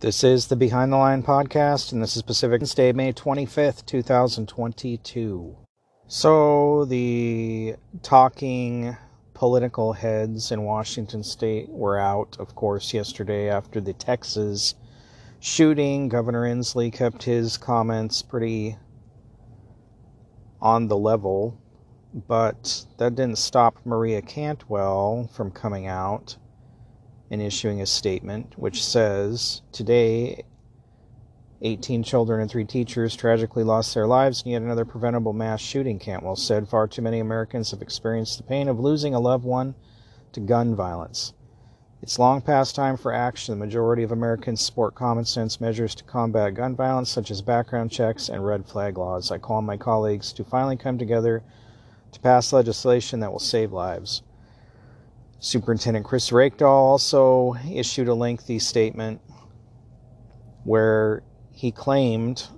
This is the Behind the Line podcast, and this is Pacific Day, May 25th, 2022. So, the talking political heads in Washington state were out, of course, yesterday after the Texas shooting. Governor Inslee kept his comments pretty on the level, but that didn't stop Maria Cantwell from coming out and issuing a statement which says Today, 18 children and three teachers tragically lost their lives in yet another preventable mass shooting, Cantwell said. Far too many Americans have experienced the pain of losing a loved one to gun violence. It's long past time for action. The majority of Americans support common sense measures to combat gun violence, such as background checks and red flag laws. I call on my colleagues to finally come together to pass legislation that will save lives. Superintendent Chris Reykdal also issued a lengthy statement where he claimed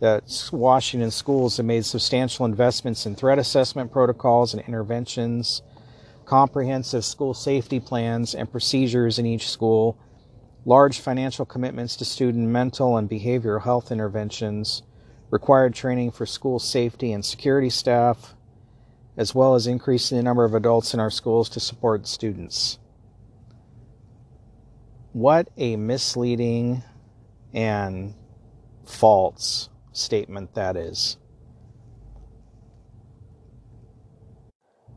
that Washington schools have made substantial investments in threat assessment protocols and interventions, comprehensive school safety plans and procedures in each school, large financial commitments to student mental and behavioral health interventions, required training for school safety and security staff, as well as increasing the number of adults in our schools to support students. What a misleading and false statement that is.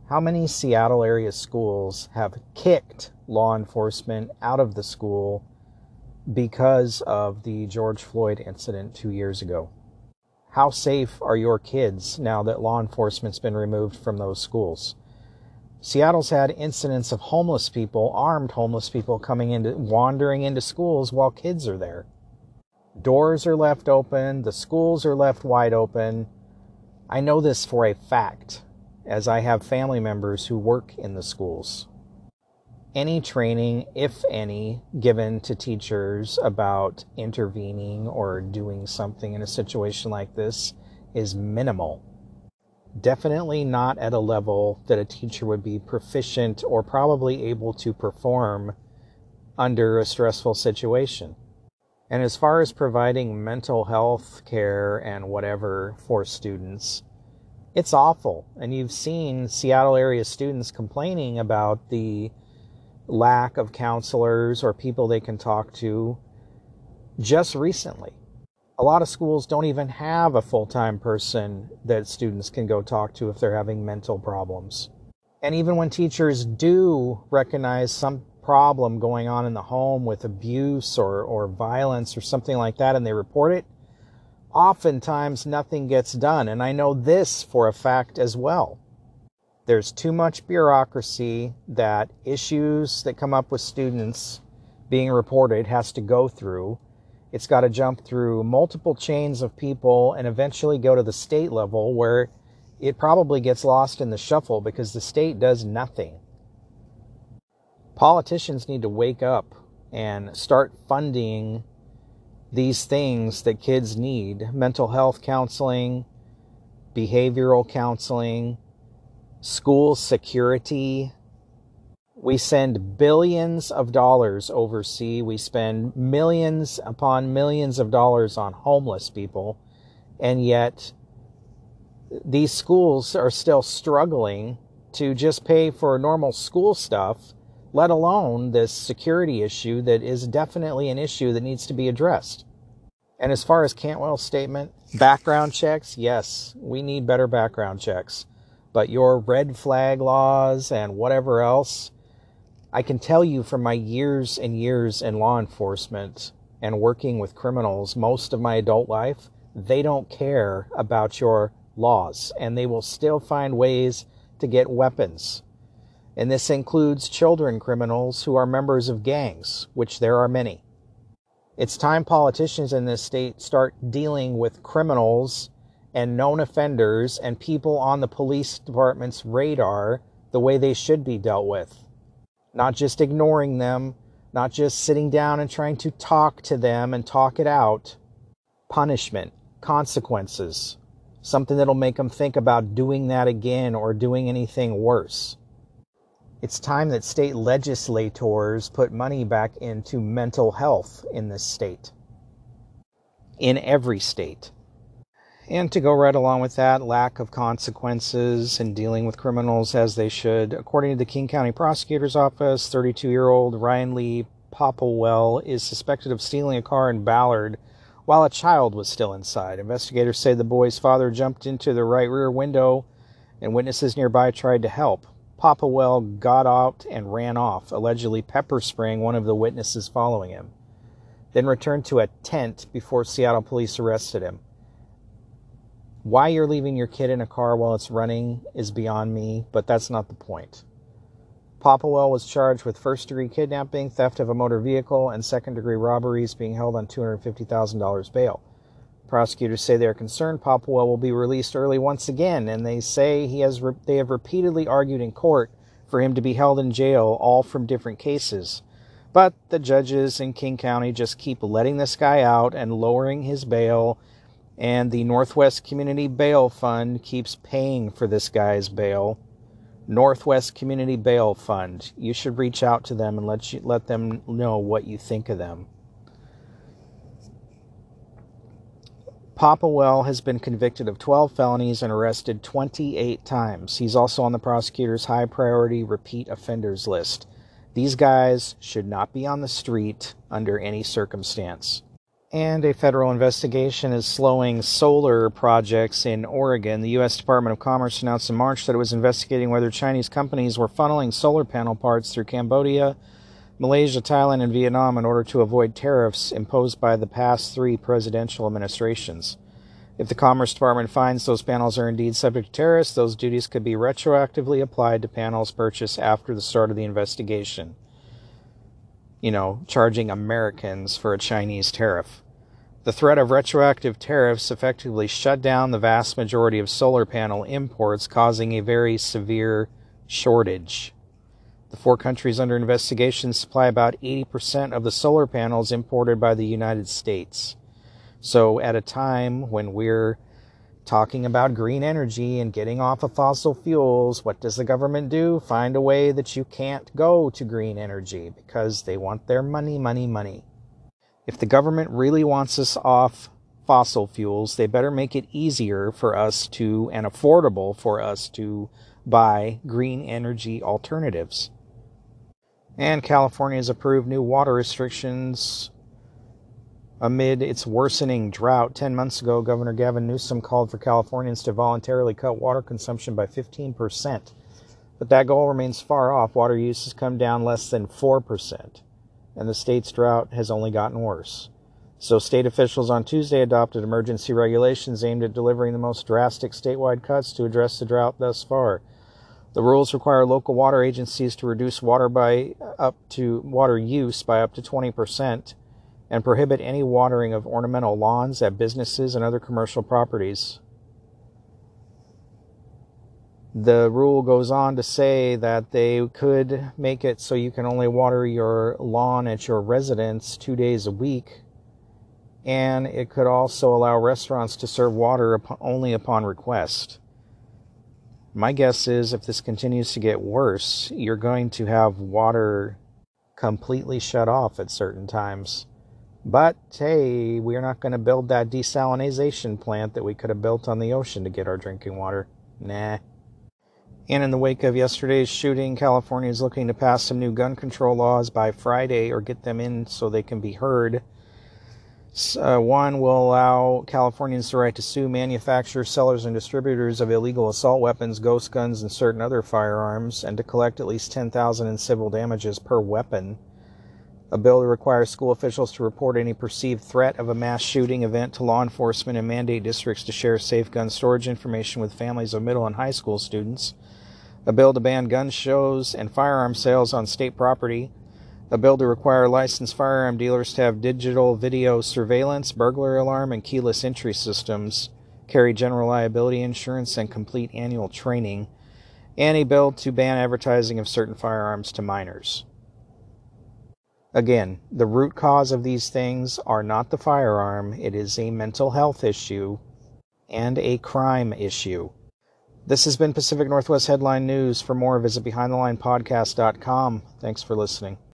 How many Seattle area schools have kicked law enforcement out of the school because of the George Floyd incident two years ago? How safe are your kids now that law enforcement's been removed from those schools? Seattle's had incidents of homeless people, armed homeless people coming into wandering into schools while kids are there. Doors are left open, the schools are left wide open. I know this for a fact as I have family members who work in the schools any training, if any, given to teachers about intervening or doing something in a situation like this is minimal. Definitely not at a level that a teacher would be proficient or probably able to perform under a stressful situation. And as far as providing mental health care and whatever for students, it's awful. And you've seen Seattle area students complaining about the lack of counselors or people they can talk to just recently. A lot of schools don't even have a full time person that students can go talk to if they're having mental problems. And even when teachers do recognize some problem going on in the home with abuse or, or violence or something like that and they report it, oftentimes nothing gets done. And I know this for a fact as well. There's too much bureaucracy that issues that come up with students being reported has to go through. It's got to jump through multiple chains of people and eventually go to the state level where it probably gets lost in the shuffle because the state does nothing. Politicians need to wake up and start funding these things that kids need mental health counseling, behavioral counseling, school security. We send billions of dollars overseas. We spend millions upon millions of dollars on homeless people. And yet, these schools are still struggling to just pay for normal school stuff, let alone this security issue that is definitely an issue that needs to be addressed. And as far as Cantwell's statement, background checks, yes, we need better background checks. But your red flag laws and whatever else, I can tell you from my years and years in law enforcement and working with criminals most of my adult life, they don't care about your laws and they will still find ways to get weapons. And this includes children criminals who are members of gangs, which there are many. It's time politicians in this state start dealing with criminals and known offenders and people on the police department's radar the way they should be dealt with. Not just ignoring them, not just sitting down and trying to talk to them and talk it out. Punishment, consequences, something that'll make them think about doing that again or doing anything worse. It's time that state legislators put money back into mental health in this state. In every state. And to go right along with that, lack of consequences in dealing with criminals as they should. According to the King County Prosecutor's Office, 32 year old Ryan Lee Popplewell is suspected of stealing a car in Ballard while a child was still inside. Investigators say the boy's father jumped into the right rear window and witnesses nearby tried to help. Popplewell got out and ran off, allegedly pepper spraying one of the witnesses following him, then returned to a tent before Seattle police arrested him. Why you're leaving your kid in a car while it's running is beyond me, but that's not the point. Popplewell was charged with first degree kidnapping, theft of a motor vehicle, and second degree robberies, being held on $250,000 bail. Prosecutors say they are concerned Popplewell will be released early once again, and they say he has re- they have repeatedly argued in court for him to be held in jail, all from different cases. But the judges in King County just keep letting this guy out and lowering his bail, and the Northwest Community Bail Fund keeps paying for this guy's bail. Northwest Community Bail Fund. You should reach out to them and let you, let them know what you think of them. Popplewell has been convicted of 12 felonies and arrested 28 times. He's also on the prosecutor's high priority repeat offenders list. These guys should not be on the street under any circumstance. And a federal investigation is slowing solar projects in Oregon. The U.S. Department of Commerce announced in March that it was investigating whether Chinese companies were funneling solar panel parts through Cambodia, Malaysia, Thailand, and Vietnam in order to avoid tariffs imposed by the past three presidential administrations. If the Commerce Department finds those panels are indeed subject to tariffs, those duties could be retroactively applied to panels purchased after the start of the investigation you know, charging Americans for a Chinese tariff. The threat of retroactive tariffs effectively shut down the vast majority of solar panel imports, causing a very severe shortage. The four countries under investigation supply about 80% of the solar panels imported by the United States. So, at a time when we're talking about green energy and getting off of fossil fuels, what does the government do? Find a way that you can't go to green energy because they want their money, money, money. If the government really wants us off fossil fuels, they better make it easier for us to and affordable for us to buy green energy alternatives. And California has approved new water restrictions Amid its worsening drought, 10 months ago, Governor Gavin Newsom called for Californians to voluntarily cut water consumption by 15%. But that goal remains far off. Water use has come down less than 4%, and the state's drought has only gotten worse. So, state officials on Tuesday adopted emergency regulations aimed at delivering the most drastic statewide cuts to address the drought thus far. The rules require local water agencies to reduce water by up to water use by up to 20 percent and prohibit any watering of ornamental lawns at businesses and other commercial properties. The rule goes on to say that they could make it so you can only water your lawn at your residence two days a week, and it could also allow restaurants to serve water only upon request. My guess is if this continues to get worse, you're going to have water completely shut off at certain times. But hey, we're not going to build that desalination plant that we could have built on the ocean to get our drinking water. Nah. And in the wake of yesterday's shooting, California is looking to pass some new gun control laws by Friday or get them in so they can be heard. Uh, one will allow Californians the right to sue manufacturers, sellers, and distributors of illegal assault weapons, ghost guns, and certain other firearms, and to collect at least 10000 in civil damages per weapon. A bill to require school officials to report any perceived threat of a mass shooting event to law enforcement and mandate districts to share safe gun storage information with families of middle and high school students. A bill to ban gun shows and firearm sales on state property. A bill to require licensed firearm dealers to have digital video surveillance, burglary alarm, and keyless entry systems, carry general liability insurance, and complete annual training. And a bill to ban advertising of certain firearms to minors. Again, the root cause of these things are not the firearm, it is a mental health issue and a crime issue. This has been Pacific Northwest Headline News. For more, visit BehindTheLinePodcast.com. Thanks for listening.